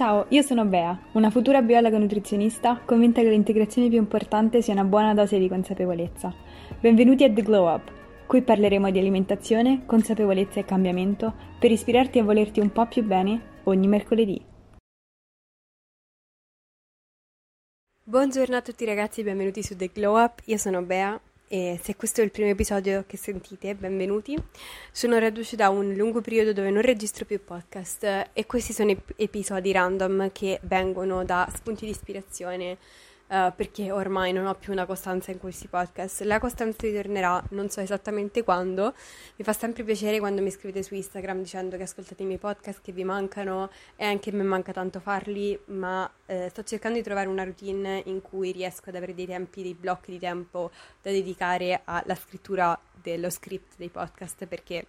Ciao, io sono Bea, una futura biologa nutrizionista convinta che l'integrazione più importante sia una buona dose di consapevolezza. Benvenuti a The Glow Up, qui parleremo di alimentazione, consapevolezza e cambiamento per ispirarti a volerti un po' più bene ogni mercoledì. Buongiorno a tutti ragazzi, benvenuti su The Glow Up, io sono Bea e se questo è il primo episodio che sentite, benvenuti. Sono reduce da un lungo periodo dove non registro più podcast e questi sono ep- episodi random che vengono da spunti di ispirazione uh, perché ormai non ho più una costanza in questi podcast. La costanza ritornerà, non so esattamente quando. Mi fa sempre piacere quando mi scrivete su Instagram dicendo che ascoltate i miei podcast, che vi mancano e anche a me manca tanto farli, ma eh, sto cercando di trovare una routine in cui riesco ad avere dei tempi, dei blocchi di tempo da dedicare alla scrittura dello script dei podcast perché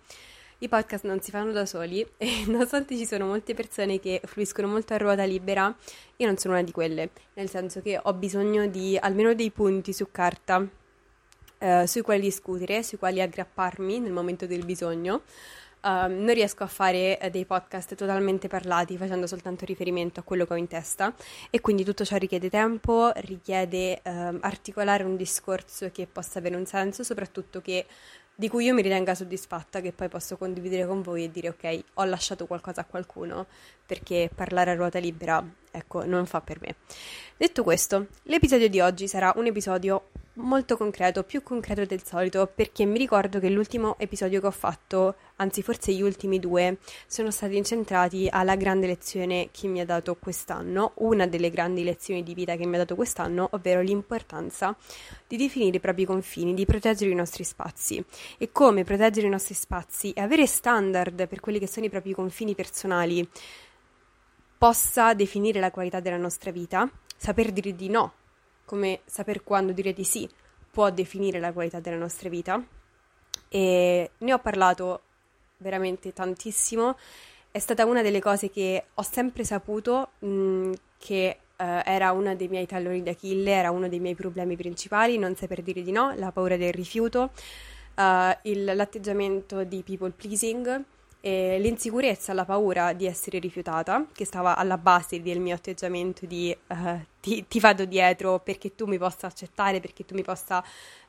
i podcast non si fanno da soli e nonostante ci sono molte persone che fluiscono molto a ruota libera, io non sono una di quelle, nel senso che ho bisogno di almeno dei punti su carta eh, sui quali discutere, sui quali aggrapparmi nel momento del bisogno. Uh, non riesco a fare uh, dei podcast totalmente parlati facendo soltanto riferimento a quello che ho in testa e quindi tutto ciò richiede tempo, richiede uh, articolare un discorso che possa avere un senso, soprattutto che di cui io mi ritenga soddisfatta, che poi posso condividere con voi e dire ok, ho lasciato qualcosa a qualcuno, perché parlare a ruota libera, ecco, non fa per me. Detto questo, l'episodio di oggi sarà un episodio molto concreto, più concreto del solito, perché mi ricordo che l'ultimo episodio che ho fatto, anzi forse gli ultimi due, sono stati incentrati alla grande lezione che mi ha dato quest'anno, una delle grandi lezioni di vita che mi ha dato quest'anno, ovvero l'importanza di definire i propri confini, di proteggere i nostri spazi e come proteggere i nostri spazi e avere standard per quelli che sono i propri confini personali possa definire la qualità della nostra vita, saper dire di no come saper quando dire di sì può definire la qualità della nostra vita. E ne ho parlato veramente tantissimo. È stata una delle cose che ho sempre saputo mh, mm, che uh, era uno dei miei talloni d'Achille, era uno dei miei problemi principali, non saper dire di no, la paura del rifiuto, uh, il, l'atteggiamento di people pleasing e l'insicurezza, la paura di essere rifiutata, che stava alla base del mio atteggiamento di uh, ti, ti, vado dietro perché tu mi possa accettare, perché tu mi possa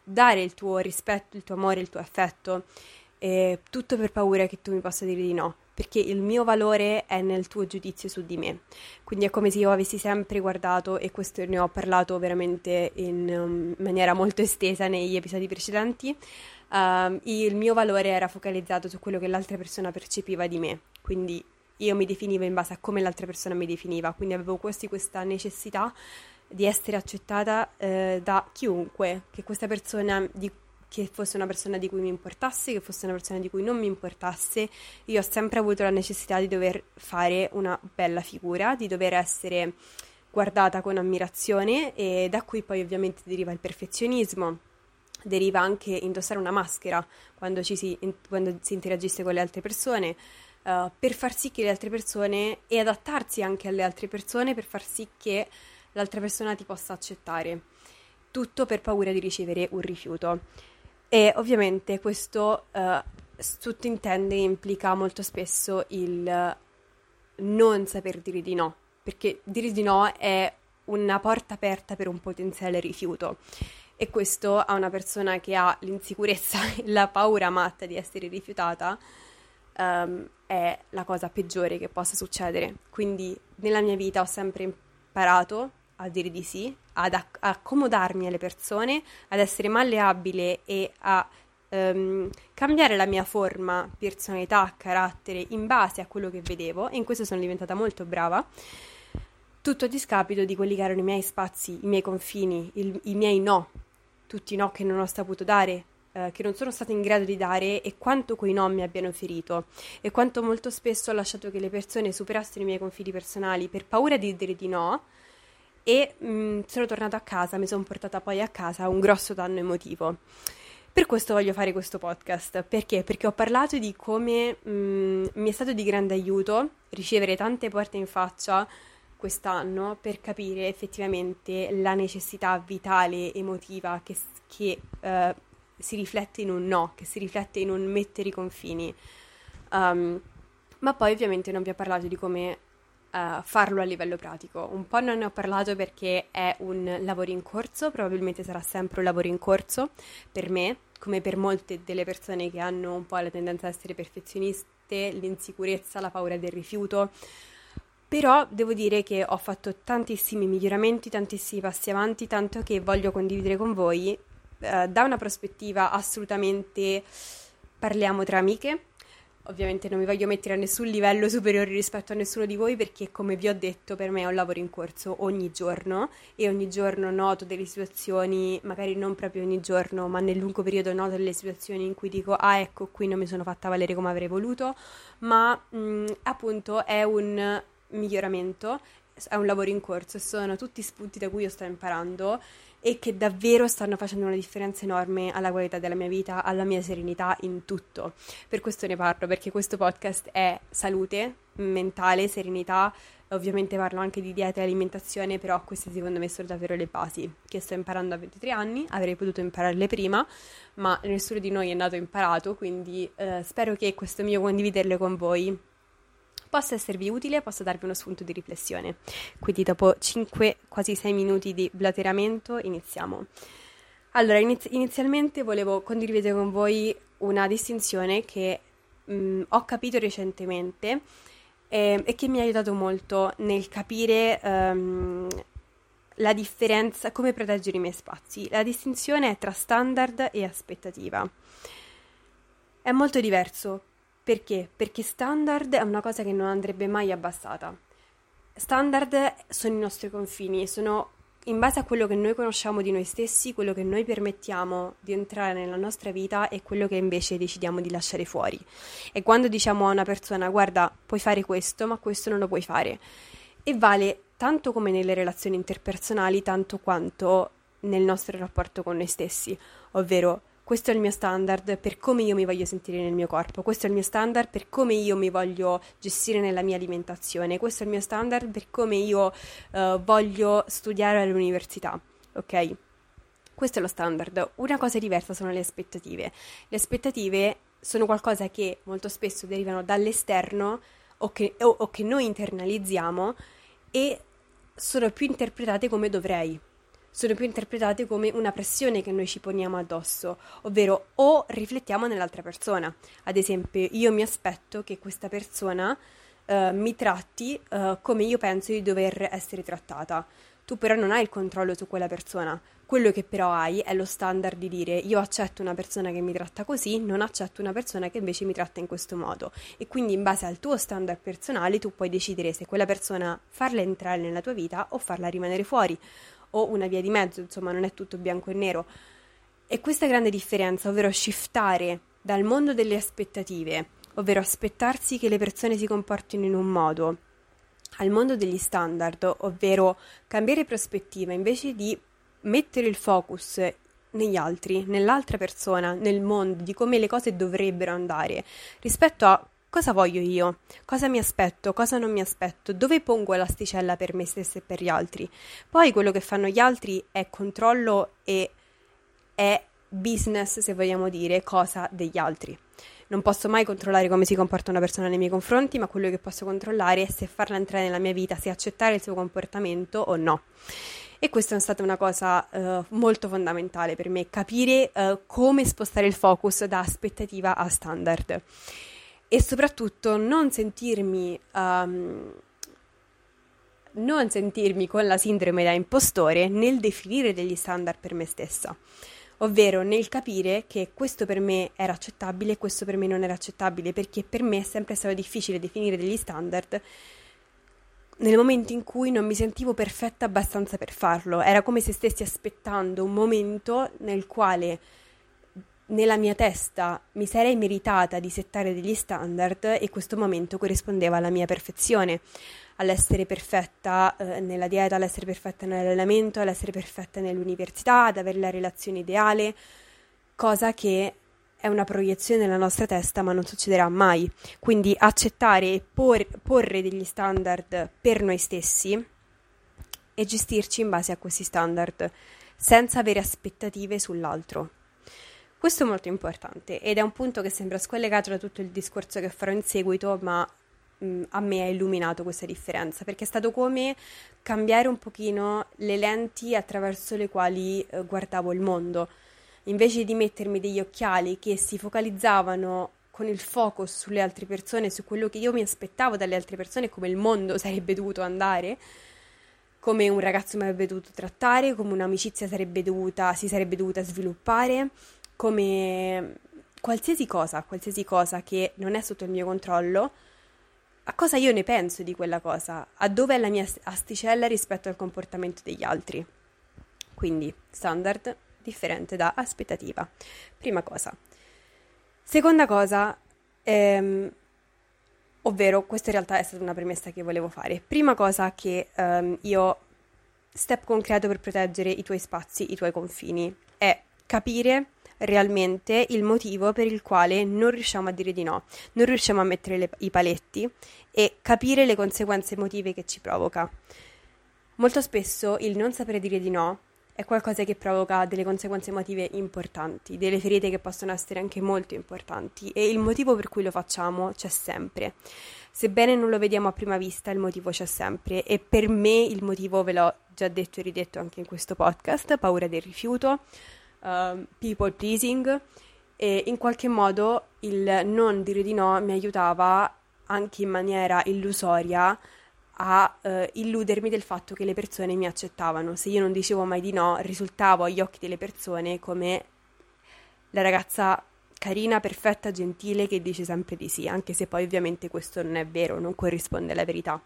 dare il tuo rispetto, il tuo amore, il tuo affetto, e tutto per paura che tu mi possa dire di no, perché il mio valore è nel tuo giudizio su di me. Quindi è come se io avessi sempre guardato, e questo ne ho parlato veramente in um, maniera molto estesa negli episodi precedenti, uh, il mio valore era focalizzato su quello che l'altra persona percepiva di me, quindi io mi definivo in base a come l'altra persona mi definiva, quindi avevo quasi questa necessità di essere accettata eh, da chiunque, che questa persona di, che fosse una persona di cui mi importasse, che fosse una persona di cui non mi importasse, io ho sempre avuto la necessità di dover fare una bella figura, di dover essere guardata con ammirazione e da qui poi ovviamente deriva il perfezionismo deriva anche indossare una maschera quando, si, quando si interagisce con le altre persone, uh, per far sì che le altre persone e adattarsi anche alle altre persone per far sì che l'altra persona ti possa accettare. Tutto per paura di ricevere un rifiuto. E ovviamente questo uh, tutto intende implica molto spesso il non saper dire di no, perché dire di no è una porta aperta per un potenziale rifiuto e questo a una persona che ha l'insicurezza e la paura matta di essere rifiutata um, è la cosa peggiore che possa succedere. Quindi nella mia vita ho sempre imparato a dire di sì, ad acc- accomodarmi alle persone, ad essere malleabile e a um, cambiare la mia forma, personalità, carattere in base a quello che vedevo e in questo sono diventata molto brava tutto a discapito di quelli che erano i miei spazi, i miei confini, il, i miei no, tutti i no che non ho saputo dare, eh, che non sono stata in grado di dare e quanto quei no mi abbiano ferito e quanto molto spesso ho lasciato che le persone superassero i miei confini personali per paura di dire di no e mh, mm, sono tornata a casa, mi sono portata poi a casa un grosso danno emotivo. Per questo voglio fare questo podcast, perché? Perché ho parlato di come mh, mm, mi è stato di grande aiuto ricevere tante porte in faccia quest'anno per capire effettivamente la necessità vitale, emotiva che, che uh, si riflette in un no, che si riflette in un mettere i confini. Um, ma poi ovviamente non vi ho parlato di come uh, farlo a livello pratico. Un po' non ne ho parlato perché è un lavoro in corso, probabilmente sarà sempre un lavoro in corso per me, come per molte delle persone che hanno un po' la tendenza ad essere perfezioniste, l'insicurezza, la paura del rifiuto. Però devo dire che ho fatto tantissimi miglioramenti, tantissimi passi avanti, tanto che voglio condividere con voi eh, da una prospettiva assolutamente parliamo tra amiche, Ovviamente non mi voglio mettere a nessun livello superiore rispetto a nessuno di voi perché, come vi ho detto, per me è un lavoro in corso ogni giorno e ogni giorno noto delle situazioni, magari non proprio ogni giorno, ma nel lungo periodo noto delle situazioni in cui dico ah ecco qui non mi sono fatta valere come avrei voluto, ma mh, appunto è un miglioramento, è un lavoro in corso e sono tutti spunti da cui io sto imparando e che davvero stanno facendo una differenza enorme alla qualità della mia vita, alla mia serenità in tutto. Per questo ne parlo, perché questo podcast è salute mentale, serenità, ovviamente parlo anche di dieta e alimentazione, però queste secondo me sono davvero le basi che sto imparando a 23 anni, avrei potuto impararle prima, ma nessuno di noi è nato imparato, quindi eh, spero che questo mio condividerle con voi possa esservi utile, possa darvi uno spunto di riflessione. Quindi dopo 5, quasi 6 minuti di blateramento iniziamo. Allora, iniz- inizialmente volevo condividere con voi una distinzione che mh, mm, ho capito recentemente eh, e che mi ha aiutato molto nel capire um, la differenza, come proteggere i miei spazi. La distinzione è tra standard e aspettativa. È molto diverso perché? Perché standard è una cosa che non andrebbe mai abbassata. Standard sono i nostri confini, sono in base a quello che noi conosciamo di noi stessi, quello che noi permettiamo di entrare nella nostra vita e quello che invece decidiamo di lasciare fuori. E quando diciamo a una persona guarda, puoi fare questo, ma questo non lo puoi fare. E vale tanto come nelle relazioni interpersonali, tanto quanto nel nostro rapporto con noi stessi, ovvero questo è il mio standard per come io mi voglio sentire nel mio corpo, questo è il mio standard per come io mi voglio gestire nella mia alimentazione, questo è il mio standard per come io uh, voglio studiare all'università, ok? Questo è lo standard. Una cosa diversa sono le aspettative. Le aspettative sono qualcosa che molto spesso derivano dall'esterno o che, o, o che noi internalizziamo e sono più interpretate come dovrei sono più interpretate come una pressione che noi ci poniamo addosso, ovvero o riflettiamo nell'altra persona. Ad esempio, io mi aspetto che questa persona uh, mi tratti uh, come io penso di dover essere trattata. Tu però non hai il controllo su quella persona. Quello che però hai è lo standard di dire io accetto una persona che mi tratta così, non accetto una persona che invece mi tratta in questo modo. E quindi in base al tuo standard personale tu puoi decidere se quella persona farla entrare nella tua vita o farla rimanere fuori o una via di mezzo, insomma non è tutto bianco e nero. E questa grande differenza, ovvero shiftare dal mondo delle aspettative, ovvero aspettarsi che le persone si comportino in un modo, al mondo degli standard, ovvero cambiare prospettiva invece di mettere il focus negli altri, nell'altra persona, nel mondo, di come le cose dovrebbero andare, rispetto a Cosa voglio io? Cosa mi aspetto? Cosa non mi aspetto? Dove pongo l'asticella per me stessa e per gli altri? Poi quello che fanno gli altri è controllo e è business, se vogliamo dire, cosa degli altri. Non posso mai controllare come si comporta una persona nei miei confronti, ma quello che posso controllare è se farla entrare nella mia vita, se accettare il suo comportamento o no. E questa è stata una cosa uh, molto fondamentale per me, capire uh, come spostare il focus da aspettativa a standard e soprattutto non sentirmi, um, non sentirmi con la sindrome da impostore nel definire degli standard per me stessa, ovvero nel capire che questo per me era accettabile e questo per me non era accettabile, perché per me è sempre stato difficile definire degli standard nel momento in cui non mi sentivo perfetta abbastanza per farlo, era come se stessi aspettando un momento nel quale nella mia testa mi sarei meritata di settare degli standard e questo momento corrispondeva alla mia perfezione, all'essere perfetta eh, nella dieta, all'essere perfetta nell'allenamento, all'essere perfetta nell'università, ad avere la relazione ideale, cosa che è una proiezione nella nostra testa ma non succederà mai. Quindi accettare e por- porre degli standard per noi stessi e gestirci in base a questi standard senza avere aspettative sull'altro. Questo è molto importante ed è un punto che sembra scollegato da tutto il discorso che farò in seguito, ma mh, a me ha illuminato questa differenza, perché è stato come cambiare un pochino le lenti attraverso le quali eh, guardavo il mondo. Invece di mettermi degli occhiali che si focalizzavano con il focus sulle altre persone, su quello che io mi aspettavo dalle altre persone, come il mondo sarebbe dovuto andare, come un ragazzo mi avrebbe dovuto trattare, come un'amicizia sarebbe dovuta, si sarebbe dovuta sviluppare, come qualsiasi cosa, qualsiasi cosa che non è sotto il mio controllo, a cosa io ne penso di quella cosa, a dove è la mia asticella rispetto al comportamento degli altri. Quindi, standard differente da aspettativa. Prima cosa. Seconda cosa, ehm, ovvero, questa in realtà è stata una premessa che volevo fare. Prima cosa che ehm, io, step concreto per proteggere i tuoi spazi, i tuoi confini, è capire realmente il motivo per il quale non riusciamo a dire di no, non riusciamo a mettere le, i paletti e capire le conseguenze emotive che ci provoca. Molto spesso il non sapere dire di no è qualcosa che provoca delle conseguenze emotive importanti, delle ferite che possono essere anche molto importanti e il motivo per cui lo facciamo c'è sempre. Sebbene non lo vediamo a prima vista, il motivo c'è sempre e per me il motivo ve l'ho già detto e ridetto anche in questo podcast, paura del rifiuto, uh, people pleasing e in qualche modo il non dire di no mi aiutava anche in maniera illusoria a uh, illudermi del fatto che le persone mi accettavano. Se io non dicevo mai di no, risultavo agli occhi delle persone come la ragazza carina, perfetta, gentile che dice sempre di sì, anche se poi ovviamente questo non è vero, non corrisponde alla verità.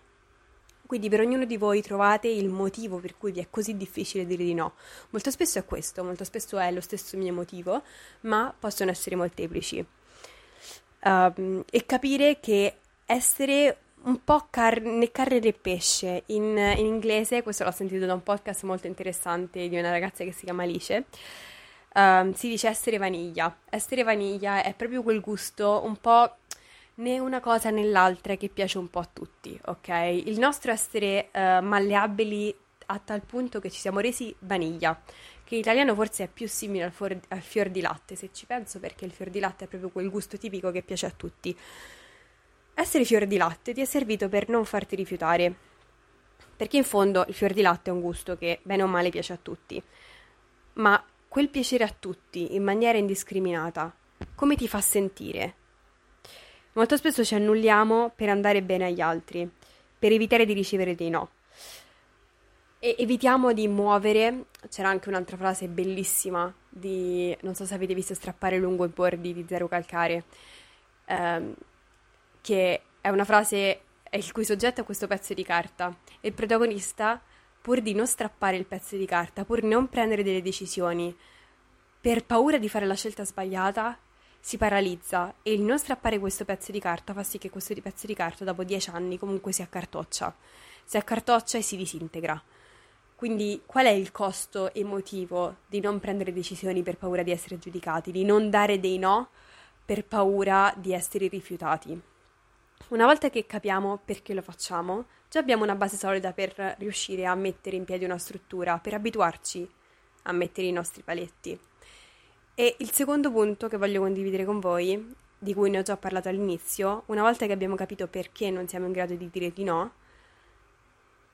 Quindi per ognuno di voi trovate il motivo per cui vi è così difficile dire di no. Molto spesso è questo, molto spesso è lo stesso mio motivo, ma possono essere molteplici. Um, e capire che essere un po' carne, carne e pesce in, in, inglese, questo l'ho sentito da un podcast molto interessante di una ragazza che si chiama Alice. Um, si dice essere vaniglia. Essere vaniglia è proprio quel gusto un po' né una cosa né l'altra che piace un po' a tutti, ok? Il nostro essere uh, malleabili a tal punto che ci siamo resi vaniglia, che in italiano forse è più simile al, for- al fior di latte, se ci penso, perché il fior di latte è proprio quel gusto tipico che piace a tutti. Essere fior di latte ti è servito per non farti rifiutare, perché in fondo il fior di latte è un gusto che bene o male piace a tutti, ma quel piacere a tutti in maniera indiscriminata, come ti fa sentire? Molto spesso ci annulliamo per andare bene agli altri, per evitare di ricevere dei no. E evitiamo di muovere, c'era anche un'altra frase bellissima di, non so se avete visto strappare lungo i bordi di Zero Calcare, ehm, che è una frase il cui soggetto è questo pezzo di carta e il protagonista, pur di non strappare il pezzo di carta, pur di non prendere delle decisioni, per paura di fare la scelta sbagliata, si paralizza e il non strappare questo pezzo di carta fa sì che questo pezzo di carta dopo dieci anni comunque si accartoccia, si accartoccia e si disintegra. Quindi qual è il costo emotivo di non prendere decisioni per paura di essere giudicati, di non dare dei no per paura di essere rifiutati? Una volta che capiamo perché lo facciamo, già abbiamo una base solida per riuscire a mettere in piedi una struttura, per abituarci a mettere i nostri paletti. E il secondo punto che voglio condividere con voi, di cui ne ho già parlato all'inizio, una volta che abbiamo capito perché non siamo in grado di dire di no,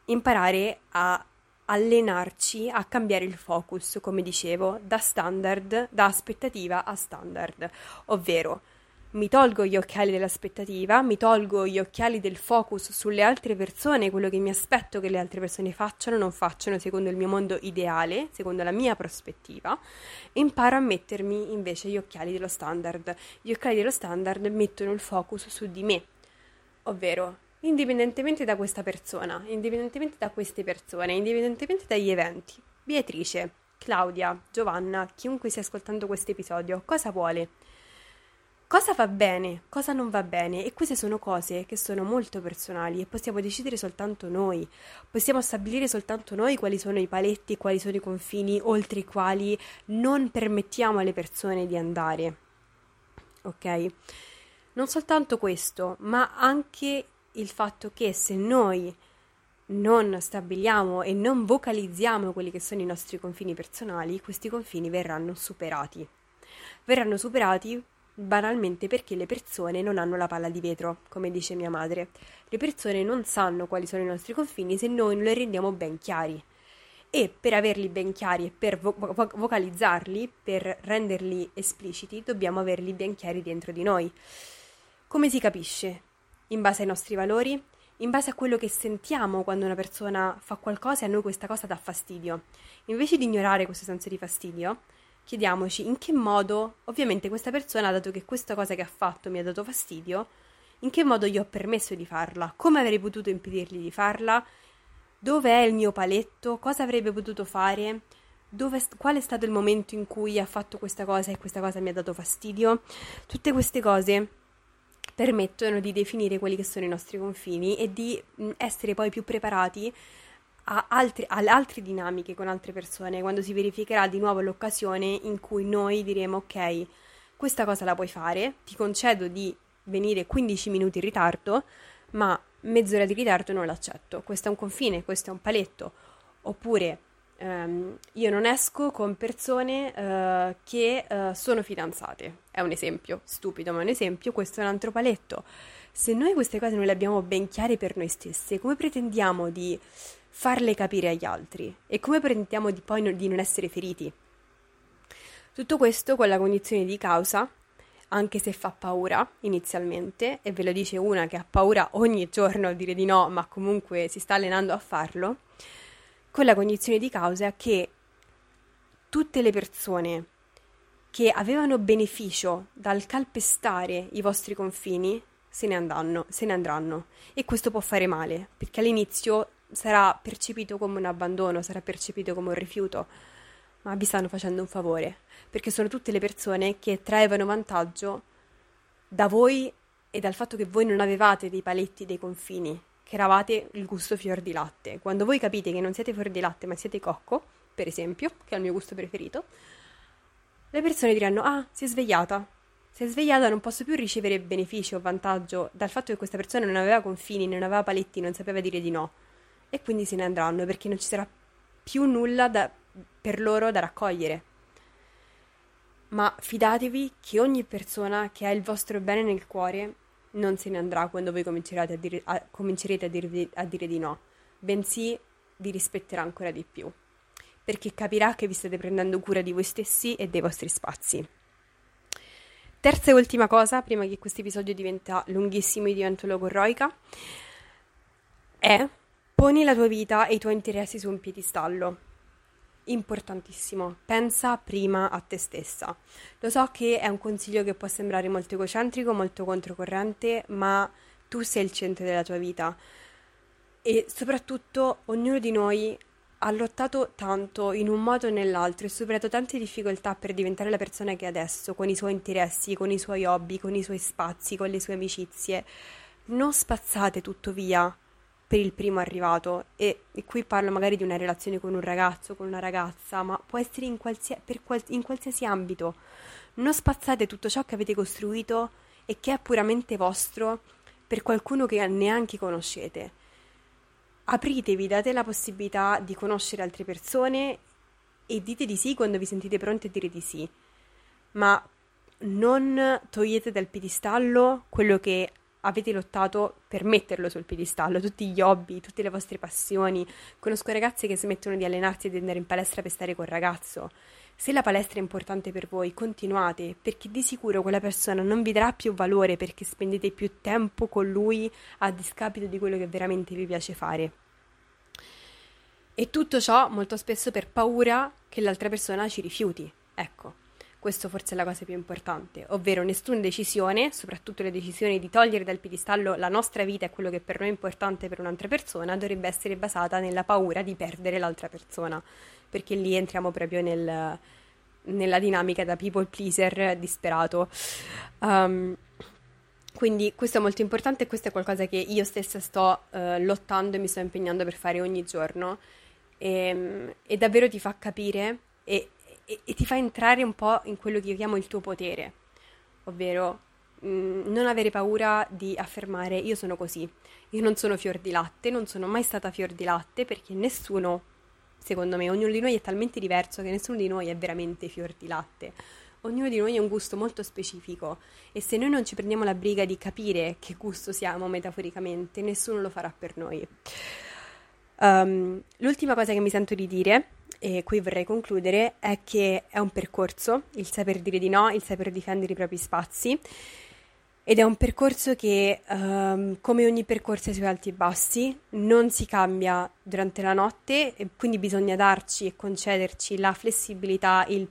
imparare a allenarci a cambiare il focus, come dicevo, da standard, da aspettativa a standard, ovvero mi tolgo gli occhiali dell'aspettativa, mi tolgo gli occhiali del focus sulle altre persone, quello che mi aspetto che le altre persone facciano, non facciano secondo il mio mondo ideale, secondo la mia prospettiva, e imparo a mettermi invece gli occhiali dello standard. Gli occhiali dello standard mettono il focus su di me, ovvero indipendentemente da questa persona, indipendentemente da queste persone, indipendentemente dagli eventi. Beatrice, Claudia, Giovanna, chiunque stia ascoltando questo episodio, cosa vuole? Cosa va bene, cosa non va bene e queste sono cose che sono molto personali e possiamo decidere soltanto noi, possiamo stabilire soltanto noi quali sono i paletti, quali sono i confini oltre i quali non permettiamo alle persone di andare. Ok? Non soltanto questo, ma anche il fatto che se noi non stabiliamo e non vocalizziamo quelli che sono i nostri confini personali, questi confini verranno superati. Verranno superati banalmente perché le persone non hanno la palla di vetro, come dice mia madre. Le persone non sanno quali sono i nostri confini se noi non li rendiamo ben chiari. E per averli ben chiari e per vo- vo- vocalizzarli, per renderli espliciti, dobbiamo averli ben chiari dentro di noi. Come si capisce? In base ai nostri valori, in base a quello che sentiamo quando una persona fa qualcosa e a noi questa cosa dà fastidio. Invece di ignorare questo senso di fastidio, chiediamoci in che modo, ovviamente questa persona, dato che questa cosa che ha fatto mi ha dato fastidio, in che modo gli ho permesso di farla, come avrei potuto impedirgli di farla, dove è il mio paletto, cosa avrebbe potuto fare, dove, qual è stato il momento in cui ha fatto questa cosa e questa cosa mi ha dato fastidio. Tutte queste cose permettono di definire quelli che sono i nostri confini e di essere poi più preparati a altri, alle altre dinamiche con altre persone, quando si verificherà di nuovo l'occasione in cui noi diremo ok, questa cosa la puoi fare, ti concedo di venire 15 minuti in ritardo, ma mezz'ora di ritardo non l'accetto, questo è un confine, questo è un paletto, oppure ehm, io non esco con persone eh, che eh, sono fidanzate, è un esempio, stupido ma è un esempio, questo è un altro paletto. Se noi queste cose non le abbiamo ben chiare per noi stesse, come pretendiamo di farle capire agli altri e come pretendiamo di poi no, di non essere feriti. Tutto questo con la condizione di causa, anche se fa paura inizialmente, e ve lo dice una che ha paura ogni giorno a dire di no, ma comunque si sta allenando a farlo, con la condizione di causa che tutte le persone che avevano beneficio dal calpestare i vostri confini se ne, andranno, se ne andranno. E questo può fare male, perché all'inizio sarà percepito come un abbandono, sarà percepito come un rifiuto, ma vi stanno facendo un favore, perché sono tutte le persone che traevano vantaggio da voi e dal fatto che voi non avevate dei paletti, dei confini, che eravate il gusto fior di latte. Quando voi capite che non siete fior di latte, ma siete cocco, per esempio, che è il mio gusto preferito, le persone diranno: Ah, si è svegliata. Si è svegliata, non posso più ricevere beneficio o vantaggio dal fatto che questa persona non aveva confini, non aveva paletti, non sapeva dire di no e quindi se ne andranno perché non ci sarà più nulla da, per loro da raccogliere. Ma fidatevi che ogni persona che ha il vostro bene nel cuore non se ne andrà quando voi comincerete a dire, a, comincerete a, dirvi, a dire di no, bensì vi rispetterà ancora di più, perché capirà che vi state prendendo cura di voi stessi e dei vostri spazi. Terza e ultima cosa, prima che questo episodio diventa lunghissimo e divento logorroica, è Poni la tua vita e i tuoi interessi su un piedistallo. Importantissimo, pensa prima a te stessa. Lo so che è un consiglio che può sembrare molto egocentrico, molto controcorrente, ma tu sei il centro della tua vita e soprattutto ognuno di noi ha lottato tanto in un modo o nell'altro e superato tante difficoltà per diventare la persona che è adesso, con i suoi interessi, con i suoi hobby, con i suoi spazi, con le sue amicizie. Non spazzate tutto via per il primo arrivato e, e, qui parlo magari di una relazione con un ragazzo, con una ragazza, ma può essere in, qualsia, qual, in qualsiasi ambito. Non spazzate tutto ciò che avete costruito e che è puramente vostro per qualcuno che neanche conoscete. Apritevi, date la possibilità di conoscere altre persone e dite di sì quando vi sentite pronti a dire di sì. Ma non togliete dal piedistallo quello che avete lottato per metterlo sul piedistallo, tutti gli hobby, tutte le vostre passioni. Conosco ragazzi che smettono di allenarsi e di andare in palestra per stare col ragazzo. Se la palestra è importante per voi, continuate, perché di sicuro quella persona non vi darà più valore perché spendete più tempo con lui a discapito di quello che veramente vi piace fare. E tutto ciò molto spesso per paura che l'altra persona ci rifiuti. Ecco, questo forse è la cosa più importante, ovvero nessuna decisione, soprattutto le decisioni di togliere dal piedistallo la nostra vita e quello che per noi è importante per un'altra persona, dovrebbe essere basata nella paura di perdere l'altra persona, perché lì entriamo proprio nel, nella dinamica da people pleaser disperato. Um, quindi questo è molto importante e questo è qualcosa che io stessa sto uh, lottando e mi sto impegnando per fare ogni giorno e, ehm, e davvero ti fa capire e, e, e, ti fa entrare un po' in quello che io chiamo il tuo potere, ovvero mh, mm, non avere paura di affermare io sono così, io non sono fior di latte, non sono mai stata fior di latte perché nessuno, secondo me, ognuno di noi è talmente diverso che nessuno di noi è veramente fior di latte. ognuno di noi ha un gusto molto specifico e se noi non ci prendiamo la briga di capire che gusto siamo metaforicamente, nessuno lo farà per noi. Um, l'ultima cosa che mi sento di dire, e qui vorrei concludere, è che è un percorso, il saper dire di no, il saper difendere i propri spazi. Ed è un percorso che, um, come ogni percorso sui alti e bassi, non si cambia durante la notte, e quindi bisogna darci e concederci la flessibilità, il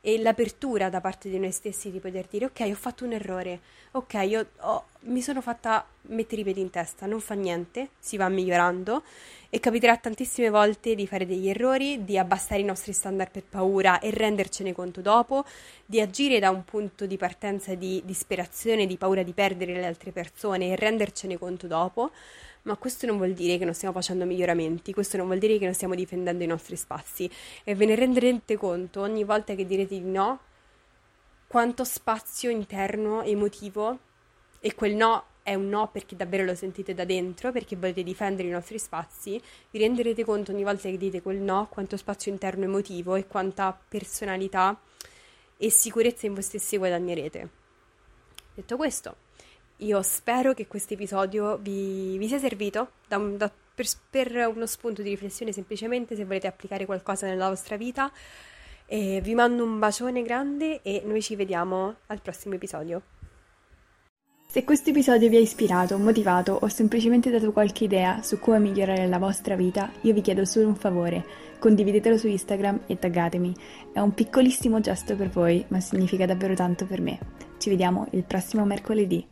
e l'apertura da parte di noi stessi di poter dire ok ho fatto un errore, ok io ho, mi sono fatta mettere i piedi in testa, non fa niente, si va migliorando. E capiterà tantissime volte di fare degli errori, di abbassare i nostri standard per paura e rendercene conto dopo, di agire da un punto di partenza di disperazione, di paura di perdere le altre persone e rendercene conto dopo ma questo non vuol dire che non stiamo facendo miglioramenti, questo non vuol dire che non stiamo difendendo i nostri spazi e ve ne renderete conto ogni volta che direte di no quanto spazio interno emotivo e quel no è un no perché davvero lo sentite da dentro, perché volete difendere i nostri spazi, vi renderete conto ogni volta che dite quel no quanto spazio interno emotivo e quanta personalità e sicurezza in voi stessi guadagnerete. Detto questo, io spero che questo episodio vi, vi, sia servito da, da, per, per, uno spunto di riflessione semplicemente se volete applicare qualcosa nella vostra vita. E vi mando un bacione grande e noi ci vediamo al prossimo episodio. Se questo episodio vi ha ispirato, motivato o semplicemente dato qualche idea su come migliorare la vostra vita, io vi chiedo solo un favore, condividetelo su Instagram e taggatemi. È un piccolissimo gesto per voi, ma significa davvero tanto per me. Ci vediamo il prossimo mercoledì.